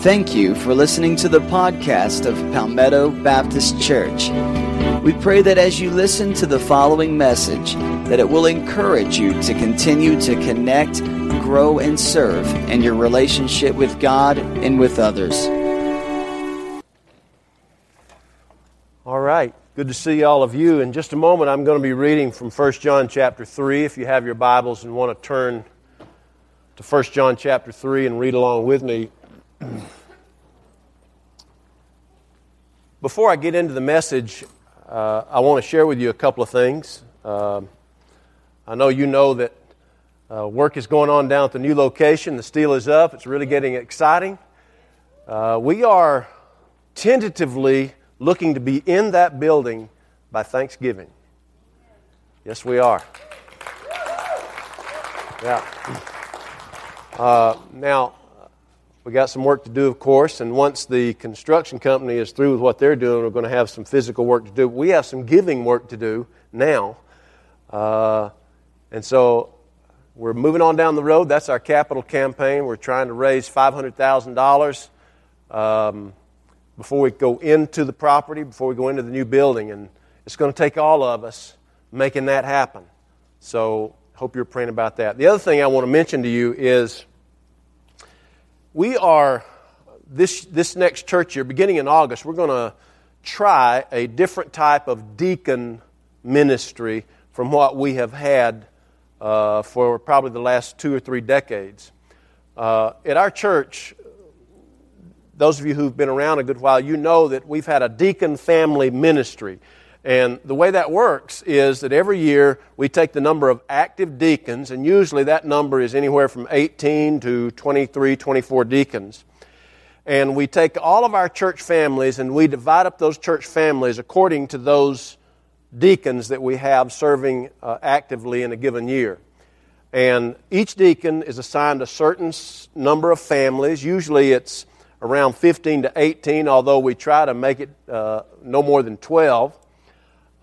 Thank you for listening to the podcast of Palmetto Baptist Church. We pray that as you listen to the following message, that it will encourage you to continue to connect, grow, and serve in your relationship with God and with others. All right. Good to see all of you. In just a moment, I'm going to be reading from 1 John chapter 3. If you have your Bibles and want to turn to 1 John chapter 3 and read along with me, Before I get into the message, uh, I want to share with you a couple of things. Uh, I know you know that uh, work is going on down at the new location. The steel is up, it's really getting exciting. Uh, we are tentatively looking to be in that building by Thanksgiving. Yes, we are. Yeah. Uh, now, we got some work to do, of course, and once the construction company is through with what they're doing, we're going to have some physical work to do. We have some giving work to do now. Uh, and so we're moving on down the road. That's our capital campaign. We're trying to raise $500,000 um, before we go into the property, before we go into the new building. And it's going to take all of us making that happen. So hope you're praying about that. The other thing I want to mention to you is we are, this, this next church year, beginning in August, we're going to try a different type of deacon ministry from what we have had uh, for probably the last two or three decades. Uh, at our church, those of you who've been around a good while, you know that we've had a deacon family ministry. And the way that works is that every year we take the number of active deacons, and usually that number is anywhere from 18 to 23, 24 deacons. And we take all of our church families and we divide up those church families according to those deacons that we have serving uh, actively in a given year. And each deacon is assigned a certain number of families. Usually it's around 15 to 18, although we try to make it uh, no more than 12.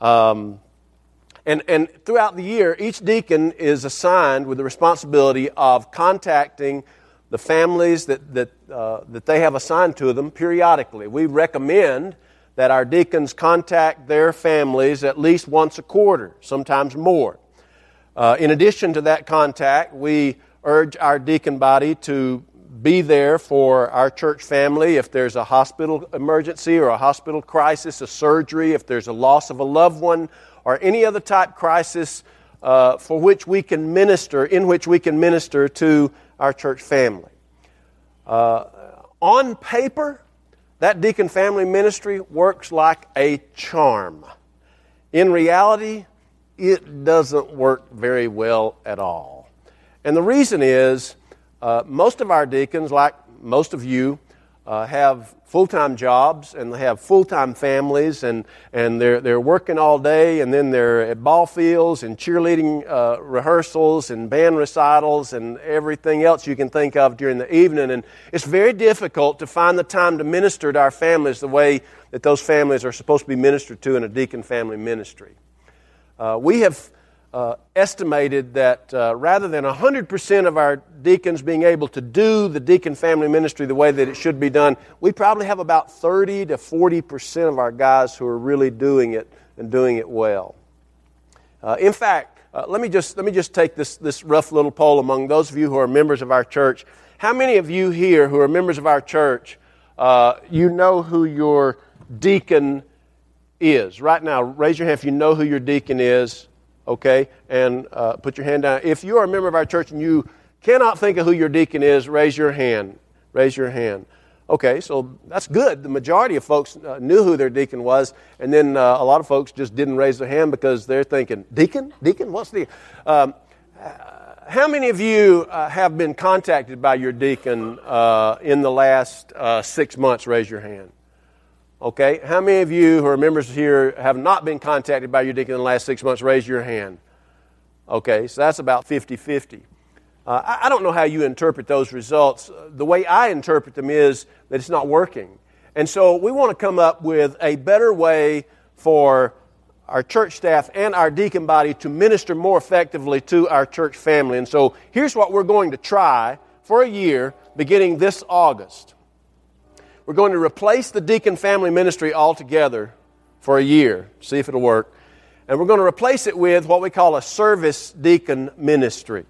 Um, and, and throughout the year, each deacon is assigned with the responsibility of contacting the families that, that, uh, that they have assigned to them periodically. We recommend that our deacons contact their families at least once a quarter, sometimes more. Uh, in addition to that contact, we urge our deacon body to be there for our church family if there's a hospital emergency or a hospital crisis, a surgery, if there's a loss of a loved one, or any other type crisis uh, for which we can minister, in which we can minister to our church family. Uh, on paper, that deacon family ministry works like a charm. In reality, it doesn't work very well at all. And the reason is uh, most of our deacons, like most of you, uh, have full time jobs and they have full time families and, and they're, they're working all day and then they're at ball fields and cheerleading uh, rehearsals and band recitals and everything else you can think of during the evening. And it's very difficult to find the time to minister to our families the way that those families are supposed to be ministered to in a deacon family ministry. Uh, we have uh, estimated that uh, rather than 100% of our deacons being able to do the deacon family ministry the way that it should be done, we probably have about 30 to 40% of our guys who are really doing it and doing it well. Uh, in fact, uh, let, me just, let me just take this, this rough little poll among those of you who are members of our church. How many of you here who are members of our church, uh, you know who your deacon is? Right now, raise your hand if you know who your deacon is okay? And uh, put your hand down. If you are a member of our church and you cannot think of who your deacon is, raise your hand. Raise your hand. Okay, so that's good. The majority of folks uh, knew who their deacon was, and then uh, a lot of folks just didn't raise their hand because they're thinking, Deacon? Deacon? What's the. Um, how many of you uh, have been contacted by your deacon uh, in the last uh, six months? Raise your hand. Okay, how many of you who are members here have not been contacted by your deacon in the last six months? Raise your hand. Okay, so that's about 50 50. Uh, I, I don't know how you interpret those results. The way I interpret them is that it's not working. And so we want to come up with a better way for our church staff and our deacon body to minister more effectively to our church family. And so here's what we're going to try for a year beginning this August. We're going to replace the deacon family ministry altogether for a year, see if it'll work. And we're going to replace it with what we call a service deacon ministry.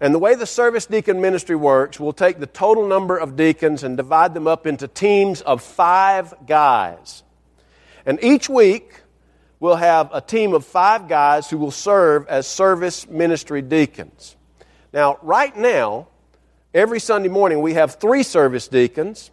And the way the service deacon ministry works, we'll take the total number of deacons and divide them up into teams of five guys. And each week, we'll have a team of five guys who will serve as service ministry deacons. Now, right now, every Sunday morning, we have three service deacons.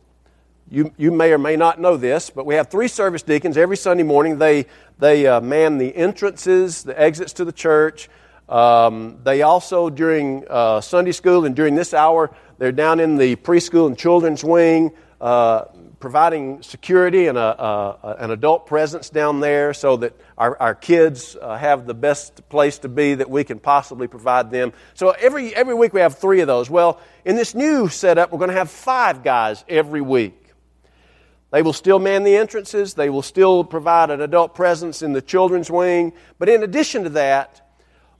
You, you may or may not know this, but we have three service deacons every Sunday morning. They, they uh, man the entrances, the exits to the church. Um, they also, during uh, Sunday school and during this hour, they're down in the preschool and children's wing, uh, providing security and a, a, an adult presence down there so that our, our kids uh, have the best place to be that we can possibly provide them. So every, every week we have three of those. Well, in this new setup, we're going to have five guys every week. They will still man the entrances, they will still provide an adult presence in the children's wing. But in addition to that,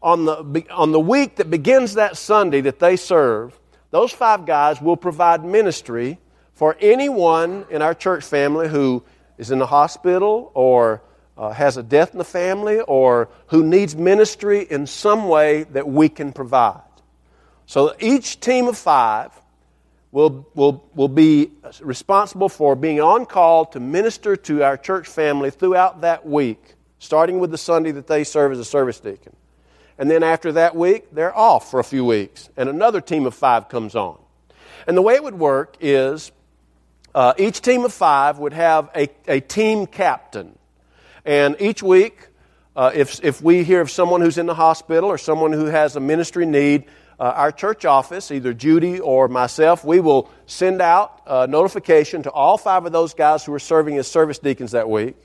on the, on the week that begins that Sunday that they serve, those five guys will provide ministry for anyone in our church family who is in the hospital or uh, has a death in the family or who needs ministry in some way that we can provide. So each team of five will, will, will be responsible for being on call to minister to our church family throughout that week, starting with the Sunday that they serve as a service deacon. And then after that week, they're off for a few weeks, and another team of five comes on. And the way it would work is uh, each team of five would have a, a team captain. And each week, uh, if, if we hear of someone who's in the hospital or someone who has a ministry need, uh, our church office, either Judy or myself, we will send out a notification to all five of those guys who are serving as service deacons that week.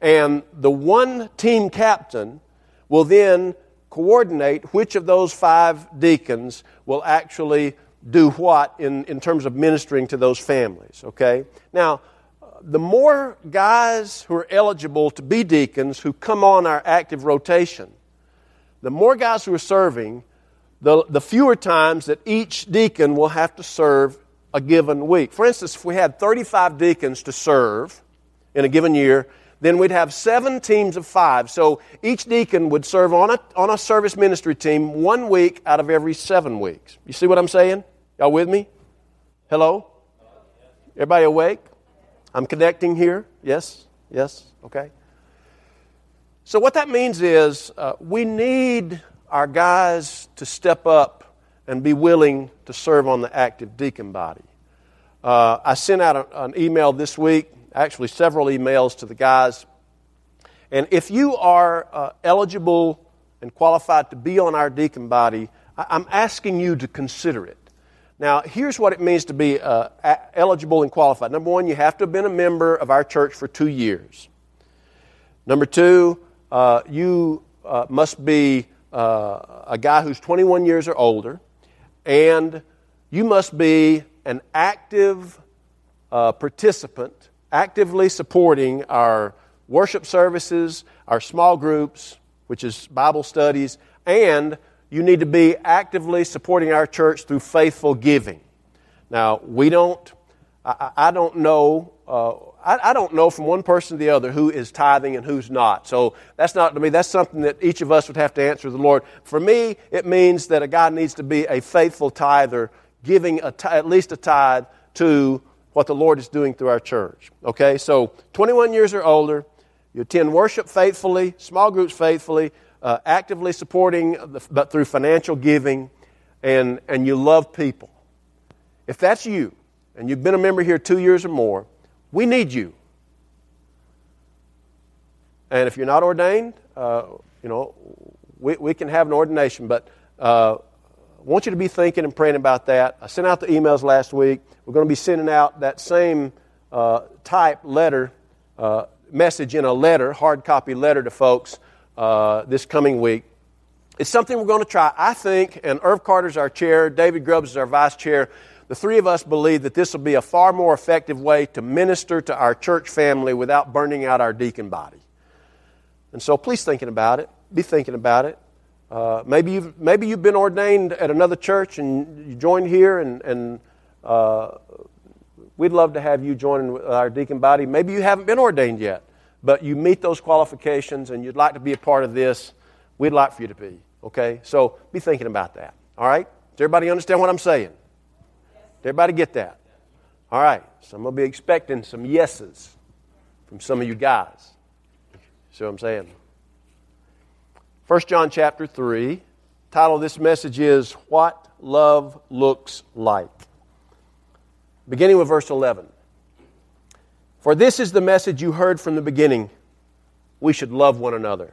And the one team captain will then coordinate which of those five deacons will actually do what in, in terms of ministering to those families, okay? Now, the more guys who are eligible to be deacons who come on our active rotation, the more guys who are serving, the, the fewer times that each deacon will have to serve a given week. For instance, if we had 35 deacons to serve in a given year, then we'd have seven teams of five. So each deacon would serve on a, on a service ministry team one week out of every seven weeks. You see what I'm saying? Y'all with me? Hello? Everybody awake? I'm connecting here? Yes? Yes? Okay. So, what that means is uh, we need our guys to step up and be willing to serve on the active deacon body. Uh, I sent out a, an email this week actually several emails to the guys. And if you are uh, eligible and qualified to be on our deacon body, I- I'm asking you to consider it. Now, here's what it means to be uh, eligible and qualified. Number one, you have to have been a member of our church for two years. Number two, uh, you uh, must be uh, a guy who's 21 years or older, and you must be an active uh, participant actively supporting our worship services, our small groups, which is Bible studies, and you need to be actively supporting our church through faithful giving. Now, we don't, I, I don't know, uh, I, I, don't know from one person to the other who is tithing and who's not. So that's not to me, that's something that each of us would have to answer the Lord. For me, it means that a guy needs to be a faithful tither, giving a, at least a tithe to what the Lord is doing through our church. Okay, so 21 years or older, you attend worship faithfully, small groups faithfully, uh, actively supporting, the, but through financial giving, and, and you love people. If that's you, and you've been a member here two years or more, we need you. And if you're not ordained, uh, you know, we, we can have an ordination, but uh, I want you to be thinking and praying about that. I sent out the emails last week. We're going to be sending out that same uh, type letter, uh, message in a letter, hard copy letter to folks uh, this coming week. It's something we're going to try. I think, and Irv Carter's our chair, David Grubbs is our vice chair. The three of us believe that this will be a far more effective way to minister to our church family without burning out our deacon body. And so please thinking about it. Be thinking about it. Uh, maybe, you've, maybe you've been ordained at another church and you joined here and, and uh, we'd love to have you join our deacon body. Maybe you haven't been ordained yet, but you meet those qualifications and you'd like to be a part of this. We'd like for you to be. Okay? So be thinking about that. All right? Does everybody understand what I'm saying? Everybody get that? All right. So I'm going to be expecting some yeses from some of you guys. See what I'm saying? 1 John chapter 3. Title of this message is What Love Looks Like. Beginning with verse 11. For this is the message you heard from the beginning. We should love one another.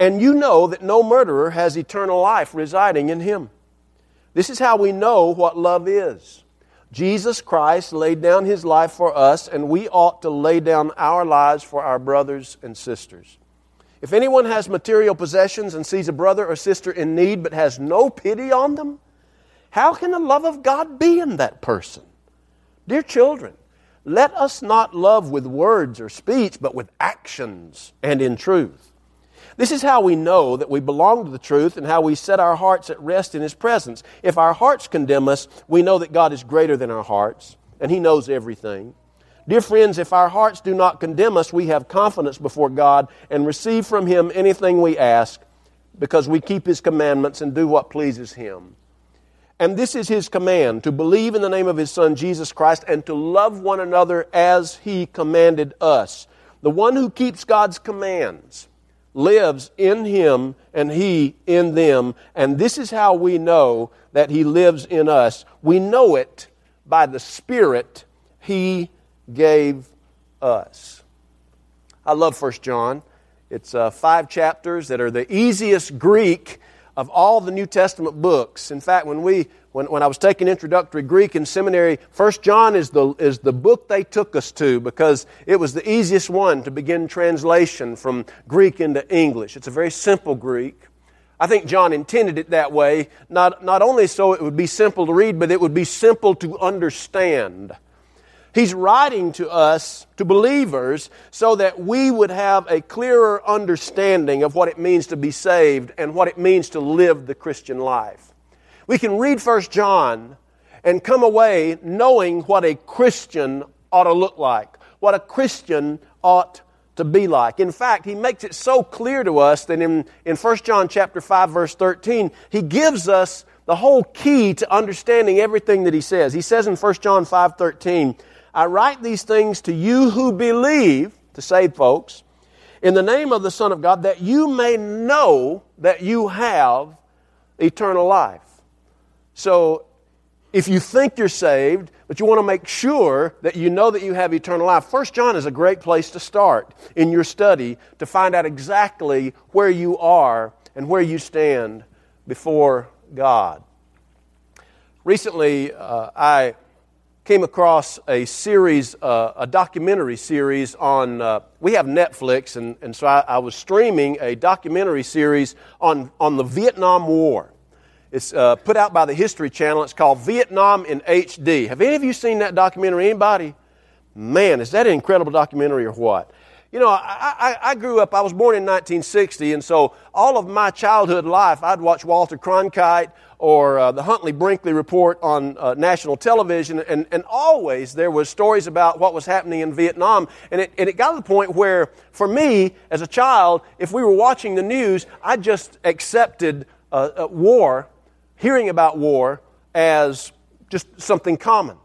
And you know that no murderer has eternal life residing in him. This is how we know what love is. Jesus Christ laid down his life for us, and we ought to lay down our lives for our brothers and sisters. If anyone has material possessions and sees a brother or sister in need but has no pity on them, how can the love of God be in that person? Dear children, let us not love with words or speech, but with actions and in truth. This is how we know that we belong to the truth and how we set our hearts at rest in His presence. If our hearts condemn us, we know that God is greater than our hearts and He knows everything. Dear friends, if our hearts do not condemn us, we have confidence before God and receive from Him anything we ask because we keep His commandments and do what pleases Him. And this is his command to believe in the name of his Son, Jesus Christ, and to love one another as he commanded us. The one who keeps God's commands lives in him and he in them. And this is how we know that he lives in us. We know it by the Spirit he gave us. I love First John. It's uh, five chapters that are the easiest Greek of all the New Testament books. In fact, when, we, when, when I was taking introductory Greek in seminary, First John is the, is the book they took us to because it was the easiest one to begin translation from Greek into English. It's a very simple Greek. I think John intended it that way, not, not only so it would be simple to read, but it would be simple to understand. He's writing to us, to believers, so that we would have a clearer understanding of what it means to be saved and what it means to live the Christian life. We can read 1 John and come away knowing what a Christian ought to look like, what a Christian ought to be like. In fact, he makes it so clear to us that in, in 1 John chapter 5 verse 13, he gives us the whole key to understanding everything that he says. He says in 1 John 5 13, I write these things to you who believe, to save folks, in the name of the Son of God, that you may know that you have eternal life. So, if you think you're saved, but you want to make sure that you know that you have eternal life, First John is a great place to start in your study to find out exactly where you are and where you stand before God. Recently, uh, I came across a series, uh, a documentary series on, uh, we have Netflix, and, and so I, I, was streaming a documentary series on, on the Vietnam War. It's uh, put out by the History Channel. It's called Vietnam in HD. Have any of you seen that documentary? Anybody? Man, is that an incredible documentary or what? You know, I, I, I, grew up, I was born in 1960, and so all of my childhood life, I'd watch Walter Cronkite or uh, the Huntley Brinkley Report on uh, national television, and, and always there was stories about what was happening in Vietnam. And it, and it got to the point where, for me, as a child, if we were watching the news, I just accepted uh, uh war, hearing about war, as just something common.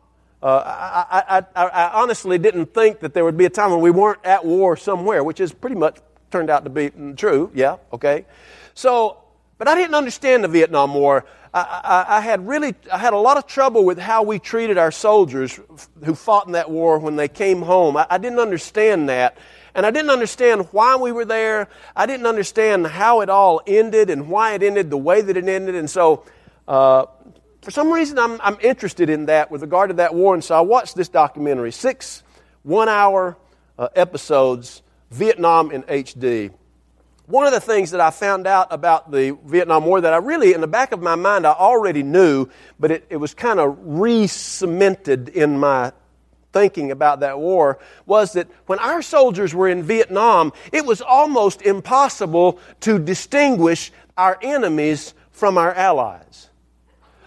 Uh, I, I, I, I, honestly didn't think that there would be a time when we weren't at war somewhere, which has pretty much turned out to be true. Yeah, okay. So, but I didn't understand the Vietnam War. I, had really, I had a lot of trouble with how we treated our soldiers who fought in that war when they came home. I didn't understand that. And I didn't understand why we were there. I didn't understand how it all ended and why it ended the way that it ended. And so, uh, for some reason, I'm, I'm interested in that with regard to that war, and so I watched this documentary. Six one hour uh, episodes, Vietnam in HD. One of the things that I found out about the Vietnam War that I really, in the back of my mind, I already knew, but it, it was kind of re cemented in my thinking about that war was that when our soldiers were in Vietnam, it was almost impossible to distinguish our enemies from our allies.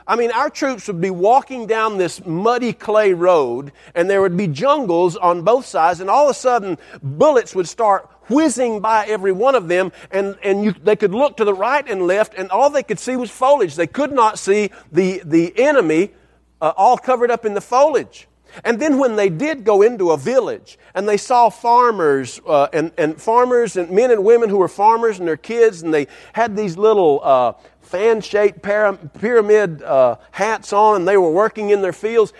I mean, our troops would be walking down this muddy clay road, and there would be jungles on both sides, and all of a sudden, bullets would start whizzing by every one of them, and, and you, they could look to the right and left, and all they could see was foliage. They could not see the, the enemy uh, all covered up in the foliage. And then when they did go into a village and they saw farmers uh, and, and farmers and men and women who were farmers and their kids, and they had these little uh, fan shaped pyramid uh, hats on and they were working in their fields.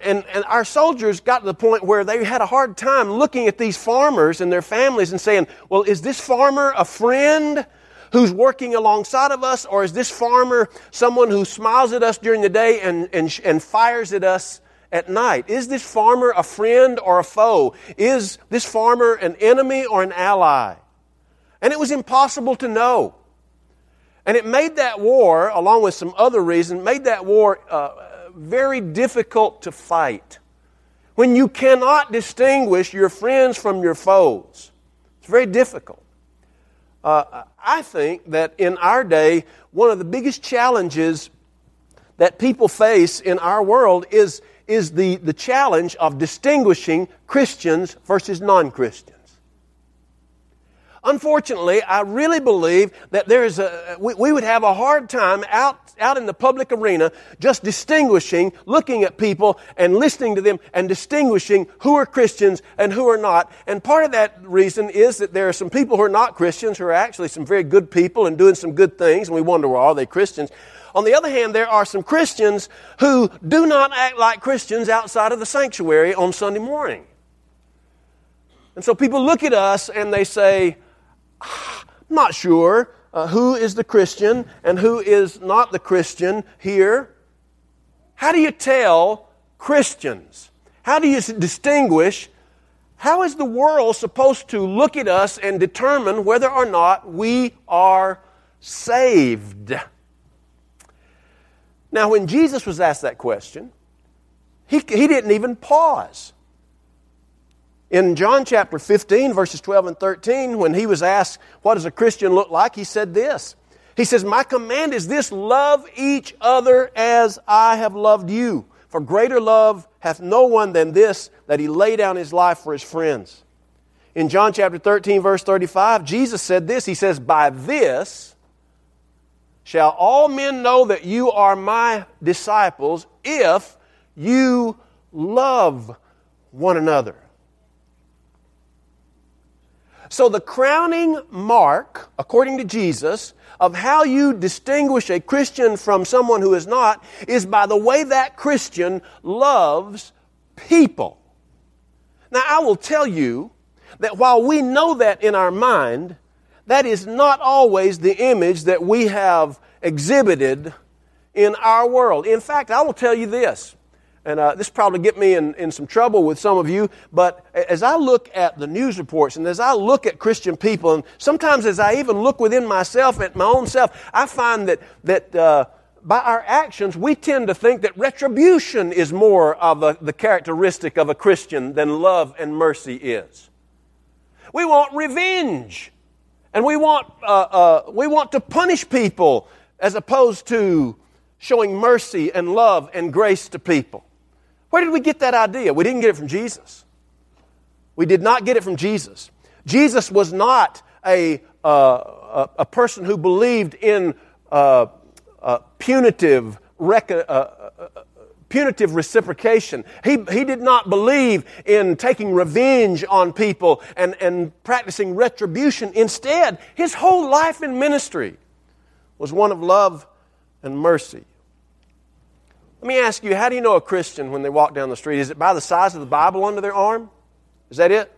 And, and our soldiers got to the point where they had a hard time looking at these farmers and their families and saying, well, is this farmer a friend? who's working alongside of us, or is this farmer someone who smiles at us during the day and, and, and fires at us at night? Is this farmer a friend or a foe? Is this farmer an enemy or an ally? And it was impossible to know. And it made that war, along with some other reasons, made that war uh, very difficult to fight. When you cannot distinguish your friends from your foes, it's very difficult. Uh, I think that in our day, one of the biggest challenges that people face in our world is, is the, the challenge of distinguishing Christians versus non Christians. Unfortunately, I really believe that there is a, we, we, would have a hard time out, out in the public arena just distinguishing, looking at people and listening to them and distinguishing who are Christians and who are not. And part of that reason is that there are some people who are not Christians who are actually some very good people and doing some good things, and we wonder, well, are they Christians? On the other hand, there are some Christians who do not act like Christians outside of the sanctuary on Sunday morning. And so people look at us and they say, I'm not sure uh, who is the Christian and who is not the Christian here. How do you tell Christians? How do you distinguish? How is the world supposed to look at us and determine whether or not we are saved? Now, when Jesus was asked that question, he, he didn't even pause. In John chapter 15, verses 12 and 13, when he was asked, What does a Christian look like? he said this. He says, My command is this love each other as I have loved you. For greater love hath no one than this, that he lay down his life for his friends. In John chapter 13, verse 35, Jesus said this He says, By this shall all men know that you are my disciples if you love one another. So, the crowning mark, according to Jesus, of how you distinguish a Christian from someone who is not is by the way that Christian loves people. Now, I will tell you that while we know that in our mind, that is not always the image that we have exhibited in our world. In fact, I will tell you this and uh, this probably get me in, in some trouble with some of you, but as I look at the news reports and as I look at Christian people, and sometimes as I even look within myself, at my own self, I find that, that uh, by our actions, we tend to think that retribution is more of a, the characteristic of a Christian than love and mercy is. We want revenge, and we want, uh, uh we want to punish people as opposed to showing mercy and love and grace to people. Where did we get that idea? We didn't get it from Jesus. We did not get it from Jesus. Jesus was not a, uh, a, person who believed in uh, uh, punitive, uh, uh, uh, punitive reciprocation. He, he did not believe in taking revenge on people and, and practicing retribution. Instead, his whole life in ministry was one of love and mercy. Let me ask you, how do you know a Christian when they walk down the street? Is it by the size of the Bible under their arm? Is that it?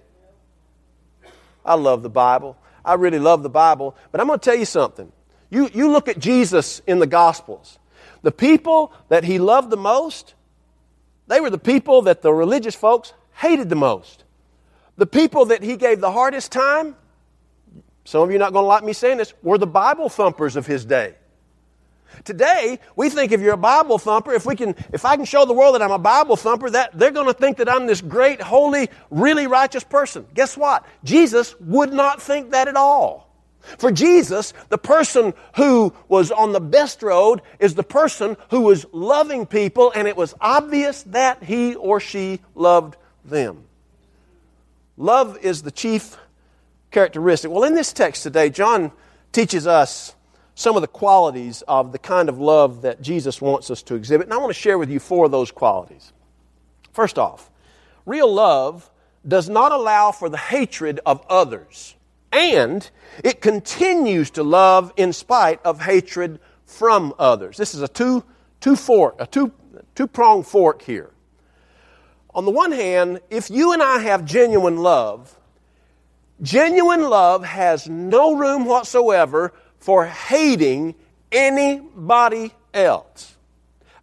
I love the Bible. I really love the Bible. But I'm going to tell you something. You, you look at Jesus in the Gospels. The people that he loved the most, they were the people that the religious folks hated the most. The people that he gave the hardest time, some of you are not going to like me saying this, were the Bible thumpers of his day. Today, we think if you're a Bible thumper, if we can, if I can show the world that I'm a Bible thumper, that they're going to think that I'm this great, holy, really righteous person. Guess what? Jesus would not think that at all. For Jesus, the person who was on the best road is the person who was loving people, and it was obvious that he or she loved them. Love is the chief characteristic. Well, in this text today, John teaches us some of the qualities of the kind of love that Jesus wants us to exhibit. And I want to share with you four of those qualities. First off, real love does not allow for the hatred of others, and it continues to love in spite of hatred from others. This is a two, two fork, a two, two pronged fork here. On the one hand, if you and I have genuine love, genuine love has no room whatsoever for hating anybody else.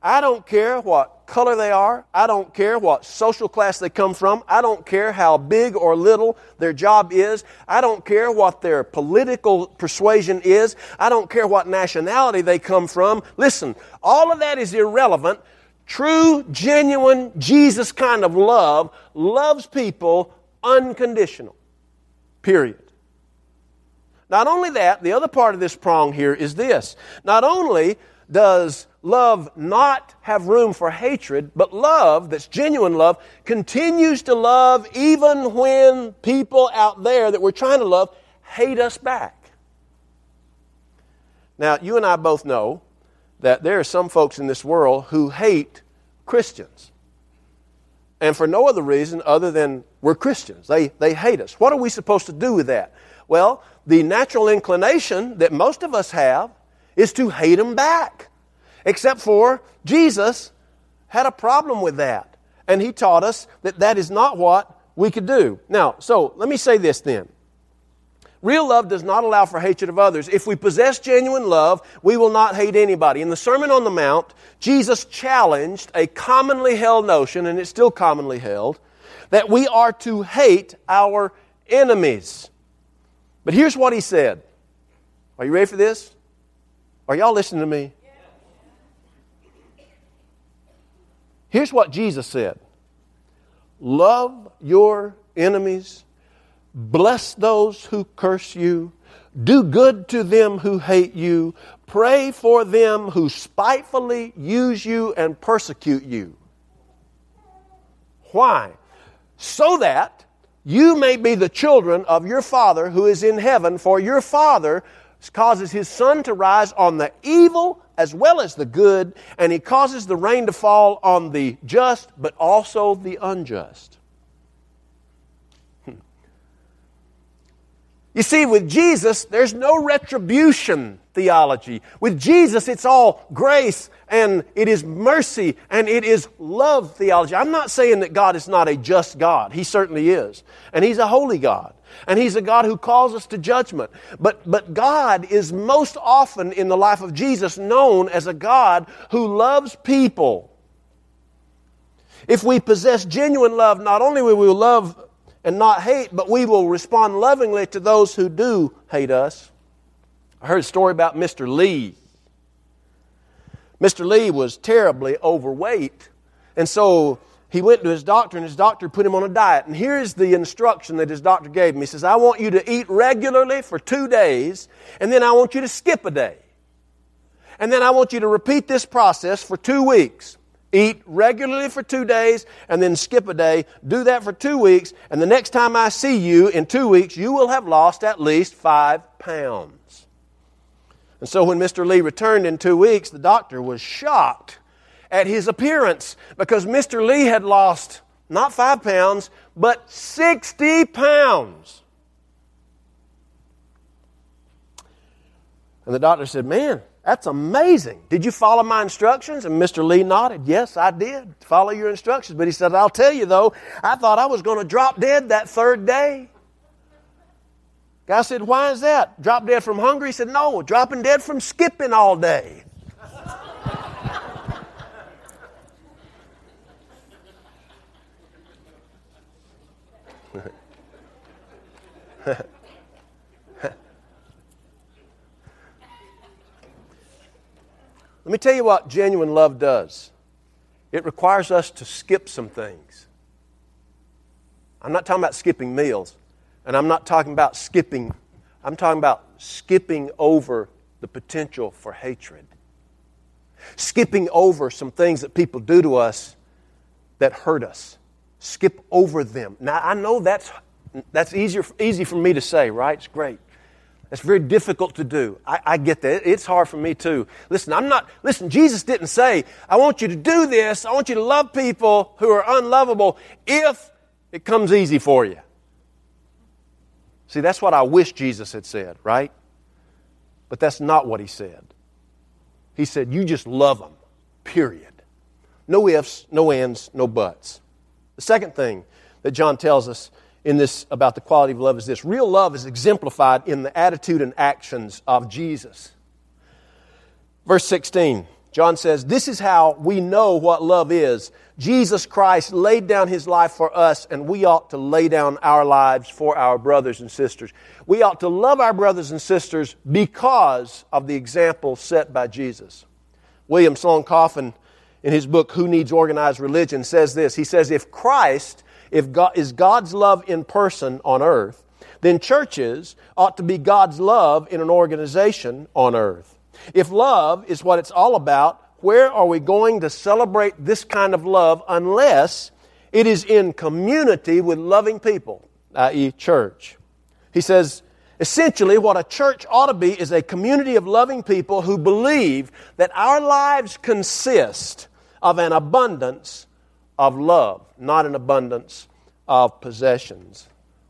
I don't care what color they are. I don't care what social class they come from. I don't care how big or little their job is. I don't care what their political persuasion is. I don't care what nationality they come from. Listen, all of that is irrelevant. True, genuine, Jesus kind of love loves people unconditional. Period. Not only that, the other part of this prong here is this. Not only does love not have room for hatred, but love, that's genuine love, continues to love even when people out there that we're trying to love hate us back. Now, you and I both know that there are some folks in this world who hate Christians. And for no other reason other than we're Christians. They, they hate us. What are we supposed to do with that? Well, the natural inclination that most of us have is to hate them back. Except for Jesus had a problem with that. And he taught us that that is not what we could do. Now, so let me say this then. Real love does not allow for hatred of others. If we possess genuine love, we will not hate anybody. In the Sermon on the Mount, Jesus challenged a commonly held notion, and it's still commonly held, that we are to hate our enemies. But here's what he said. Are you ready for this? Are y'all listening to me? Here's what Jesus said Love your enemies, bless those who curse you, do good to them who hate you, pray for them who spitefully use you and persecute you. Why? So that you may be the children of your Father who is in heaven, for your Father causes his sun to rise on the evil as well as the good, and he causes the rain to fall on the just, but also the unjust. You see, with Jesus, there's no retribution theology. With Jesus, it's all grace and it is mercy and it is love theology. I'm not saying that God is not a just God. He certainly is. And He's a holy God. And He's a God who calls us to judgment. But, but God is most often in the life of Jesus known as a God who loves people. If we possess genuine love, not only will we love and not hate, but we will respond lovingly to those who do hate us. I heard a story about Mr. Lee. Mr. Lee was terribly overweight. And so he went to his doctor, and his doctor put him on a diet. And here's the instruction that his doctor gave him He says, I want you to eat regularly for two days, and then I want you to skip a day. And then I want you to repeat this process for two weeks. Eat regularly for two days and then skip a day. Do that for two weeks, and the next time I see you in two weeks, you will have lost at least five pounds. And so when Mr. Lee returned in two weeks, the doctor was shocked at his appearance because Mr. Lee had lost not five pounds, but 60 pounds. And the doctor said, Man, that's amazing. Did you follow my instructions? And Mr. Lee nodded, Yes, I did follow your instructions. But he said, I'll tell you though, I thought I was going to drop dead that third day. Guy said, Why is that? Drop dead from hunger? He said, No, dropping dead from skipping all day. Let me tell you what genuine love does it requires us to skip some things. I'm not talking about skipping meals, and I'm not talking about skipping, I'm talking about skipping over the potential for hatred, skipping over some things that people do to us that hurt us. Skip over them. Now, I know that's, that's easier, easy for me to say, right? It's great. It's very difficult to do. I, I, get that. It's hard for me too. Listen, I'm not, listen, Jesus didn't say, I want you to do this. I want you to love people who are unlovable if it comes easy for you. See, that's what I wish Jesus had said, right? But that's not what he said. He said, You just love them, period. No ifs, no ands, no buts. The second thing that John tells us in this about the quality of love is this real love is exemplified in the attitude and actions of Jesus. Verse 16, John says, This is how we know what love is. Jesus Christ laid down his life for us, and we ought to lay down our lives for our brothers and sisters. We ought to love our brothers and sisters because of the example set by Jesus. William Sloane Coffin, in his book, Who Needs Organized Religion, says this. He says, If Christ if God, is God's love in person on earth, then churches ought to be God's love in an organization on earth. If love is what it's all about, where are we going to celebrate this kind of love unless it is in community with loving people, i.e., church? He says, essentially, what a church ought to be is a community of loving people who believe that our lives consist of an abundance of love, not an abundance of possessions.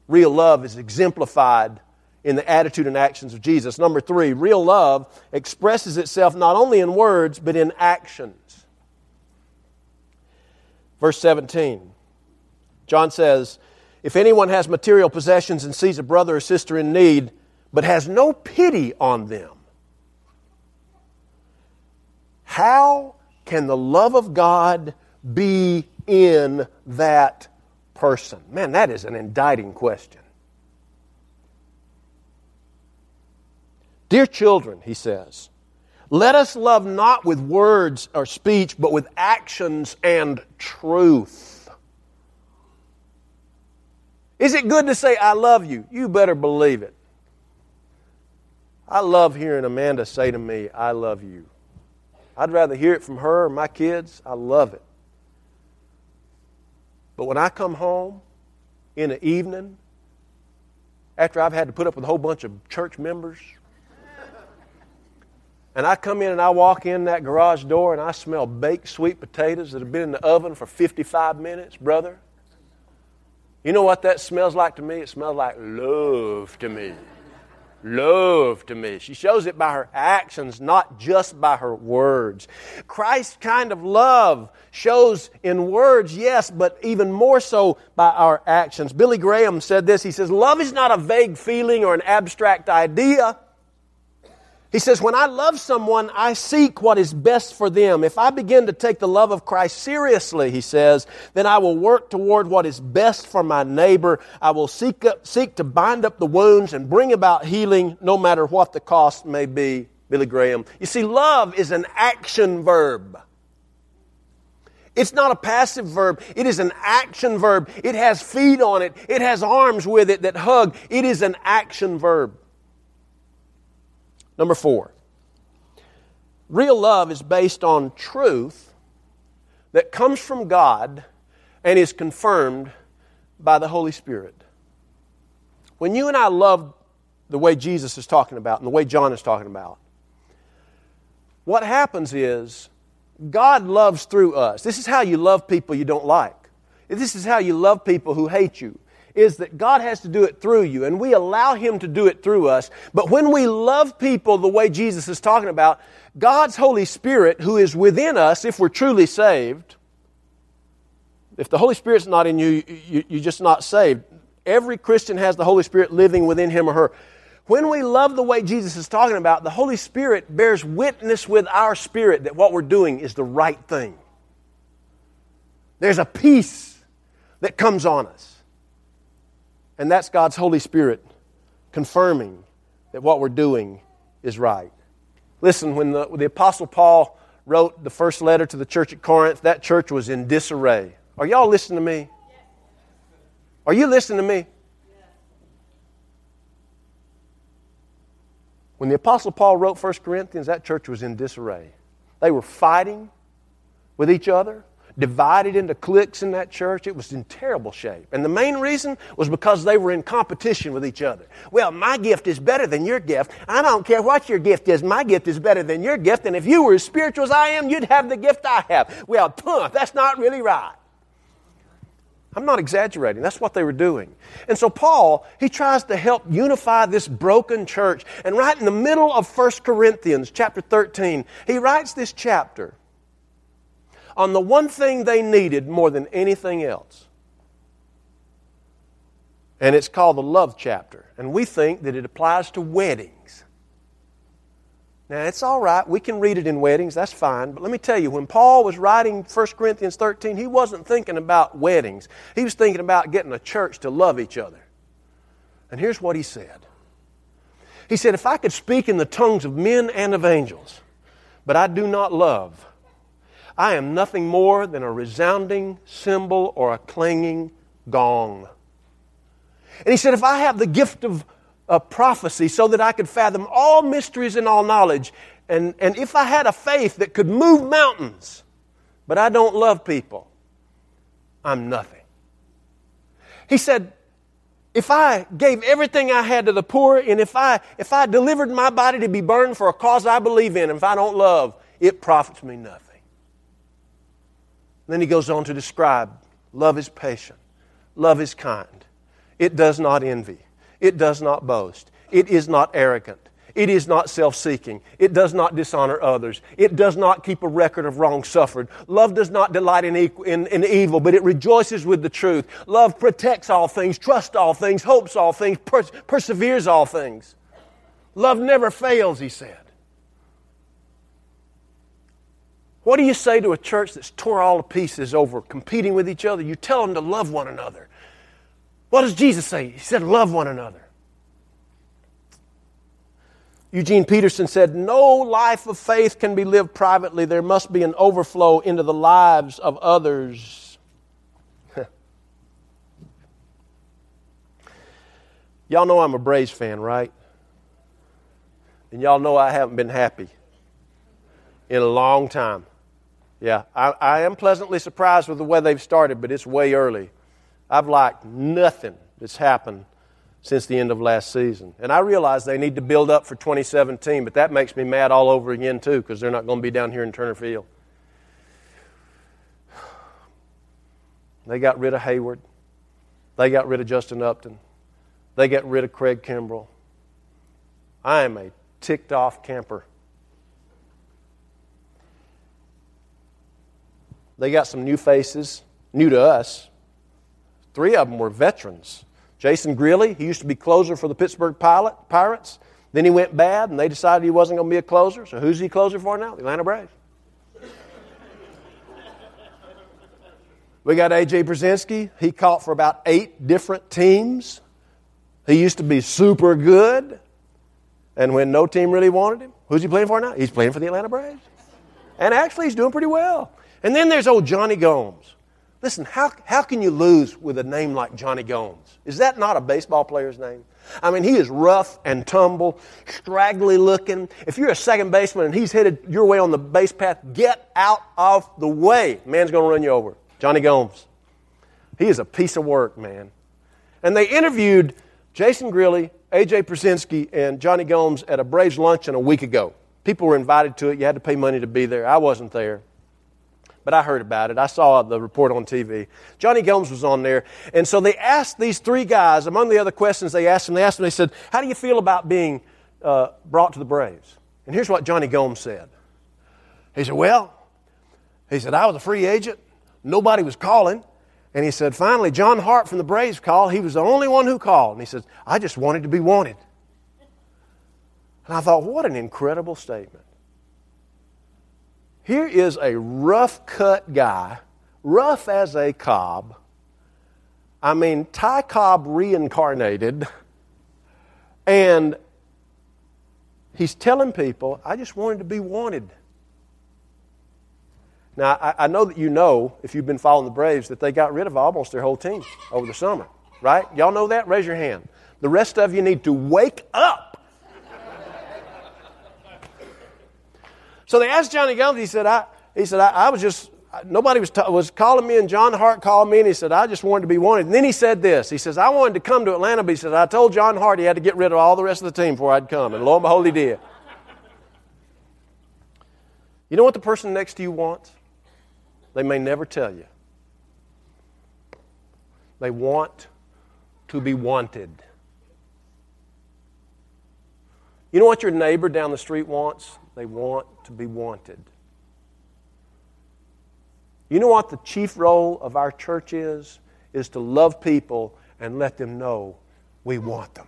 Real love is exemplified in the attitude and actions of Jesus. Number three, real love expresses itself not only in words, but in actions. Verse 17, John says, If anyone has material possessions and sees a brother or sister in need, but has no pity on them, how can the love of God be in that person? Man, that is an indicting question. Dear children, he says, let us love not with words or speech, but with actions and truth. Is it good to say, I love you? You better believe it. I love hearing Amanda say to me, I love you. I'd rather hear it from her or my kids. I love it. But when I come home in the evening, after I've had to put up with a whole bunch of church members, and I come in and I walk in that garage door and I smell baked sweet potatoes that have been in the oven for 55 minutes, brother. You know what that smells like to me? It smells like love to me love to me. She shows it by her actions, not just by her words. Christ's kind of love shows in words, yes, but even more so by our actions. Billy Graham said this. He says, Love is not a vague feeling or an abstract idea. He says, When I love someone, I seek what is best for them. If I begin to take the love of Christ seriously, he says, then I will work toward what is best for my neighbor. I will seek, up, seek to bind up the wounds and bring about healing no matter what the cost may be. Billy Graham. You see, love is an action verb. It's not a passive verb. It is an action verb. It has feet on it. It has arms with it that hug. It is an action verb. Number four, real love is based on truth that comes from God and is confirmed by the Holy Spirit. When you and I love the way Jesus is talking about and the way John is talking about, what happens is God loves through us. This is how you love people you don't like. This is how you love people who hate you is that God has to do it through you, and we allow Him to do it through us. But when we love people the way Jesus is talking about, God's Holy Spirit, who is within us, if we're truly saved, if the Holy Spirit's not in you, you you're just not saved. Every Christian has the Holy Spirit living within him or her. When we love the way Jesus is talking about, the Holy Spirit bears witness with our spirit that what we're doing is the right thing. There's a peace that comes on us. And that's God's Holy Spirit confirming that what we're doing is right. Listen, when the, when the Apostle Paul wrote the first letter to the church at Corinth, that church was in disarray. Are y'all listening to me? Are you listening to me? When the Apostle Paul wrote 1 Corinthians, that church was in disarray. They were fighting with each other, divided into cliques in that church. It was in terrible shape. And the main reason was because they were in competition with each other. Well, my gift is better than your gift. I don't care what your gift is. My gift is better than your gift. And if you were as spiritual as I am, you'd have the gift I have. Well, that's not really right. I'm not exaggerating. That's what they were doing. And so Paul, he tries to help unify this broken church. And right in the middle of 1 Corinthians chapter 13, he writes this chapter on the one thing they needed more than anything else. And it's called the love chapter. And we think that it applies to weddings. Now, it's all right. We can read it in weddings. That's fine. But let me tell you, when Paul was writing 1 Corinthians 13, he wasn't thinking about weddings. He was thinking about getting a church to love each other. And here's what he said He said, If I could speak in the tongues of men and of angels, but I do not love, I am nothing more than a resounding cymbal or a clanging gong. And he said, If I have the gift of a prophecy so that I could fathom all mysteries and all knowledge. And, and if I had a faith that could move mountains, but I don't love people, I'm nothing. He said, if I gave everything I had to the poor, and if I, if I delivered my body to be burned for a cause I believe in, and if I don't love, it profits me nothing. Then he goes on to describe love is patient, love is kind, it does not envy. It does not boast. It is not arrogant. It is not self seeking. It does not dishonor others. It does not keep a record of wrong suffered. Love does not delight in, in, in, evil, but it rejoices with the truth. Love protects all things, trusts all things, hopes all things, pers- perseveres all things. Love never fails, he said. What do you say to a church that's tore all to pieces over competing with each other? You tell them to love one another. What does Jesus say? He said, Love one another. Eugene Peterson said, No life of faith can be lived privately. There must be an overflow into the lives of others. y'all know I'm a Braves fan, right? And y'all know I haven't been happy in a long time. Yeah, I, I am pleasantly surprised with the way they've started, but it's way early. I've liked nothing that's happened since the end of last season. And I realize they need to build up for 2017, but that makes me mad all over again, too, because they're not going to be down here in Turner Field. They got rid of Heyward. They got rid of Justin Upton. They got rid of Craig Kimbrel. I am a ticked off camper. They got some new faces, new to us, Three of them were veterans. Jason Grilli, he used to be closer for the Pittsburgh Pilot, Pirates. Then he went bad, and they decided he wasn't going to be a closer. So who's he closer for now? The Atlanta Braves. we got A.J. Pierzynski. He caught for about eight different teams. He used to be super good. And when no team really wanted him, who's he playing for now? He's playing for the Atlanta Braves. And actually, he's doing pretty well. And then there's old Jonny Gomes. Listen, how, how can you lose with a name like Jonny Gomes? Is that not a baseball player's name? I mean, he is rough and tumble, straggly looking. If you're a second baseman and he's headed your way on the base path, get out of the way. Man's going to run you over. Jonny Gomes. He is a piece of work, man. And they interviewed Jason Grilli, A.J. Pierzynski, and Jonny Gomes at a Braves luncheon a week ago. People were invited to it. You had to pay money to be there. I wasn't there but I heard about it. I saw the report on TV. Jonny Gomes was on there. And so they asked these three guys, among the other questions they asked them, they asked them, they said, How do you feel about being uh, brought to the Braves? And here's what Jonny Gomes said. He said, Well, he said, I was a free agent. Nobody was calling. And he said, Finally, John Hart from the Braves called. He was the only one who called. And he said, I just wanted to be wanted. And I thought, what an incredible statement. Here is a rough cut guy, rough as a cob. I mean, Ty Cobb reincarnated. And he's telling people, I just wanted to be wanted. Now, I, I, know that you know, if you've been following the Braves, that they got rid of almost their whole team over the summer, right? Y'all know that? Raise your hand. The rest of you need to wake up. So they asked Jonny Gomes, he said, I, he said, I, I was just, nobody was, t- was calling me, and John Hart called me, and he said, I just wanted to be wanted. And then he said this. He says, I wanted to come to Atlanta, but he said, I told John Hart he had to get rid of all the rest of the team before I'd come. And lo and behold, he did. You know what the person next to you wants? They may never tell you. They want to be wanted. You know what your neighbor down the street wants? They want to be wanted. You know what the chief role of our church is? Is to love people and let them know we want them.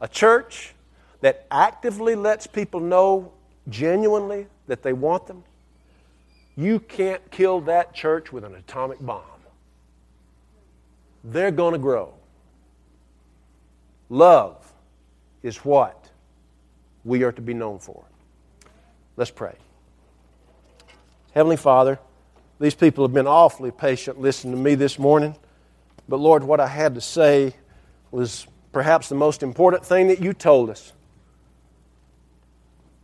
A church that actively lets people know genuinely that they want them you can't kill that church with an atomic bomb. They're going to grow. Love is what we are to be known for. Let's pray. Heavenly Father, these people have been awfully patient listening to me this morning. But Lord, what I had to say was perhaps the most important thing that you told us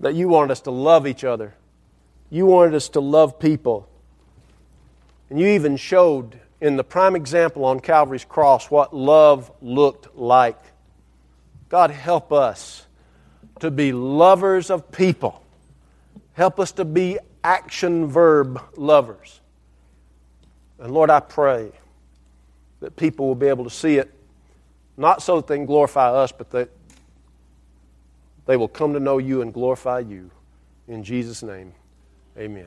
that you wanted us to love each other you wanted us to love people. And you even showed in the prime example on Calvary's cross what love looked like. God, help us to be lovers of people. Help us to be action verb lovers. And Lord, I pray that people will be able to see it, not so that they can glorify us, but that they will come to know you and glorify you. In Jesus' name. Amen.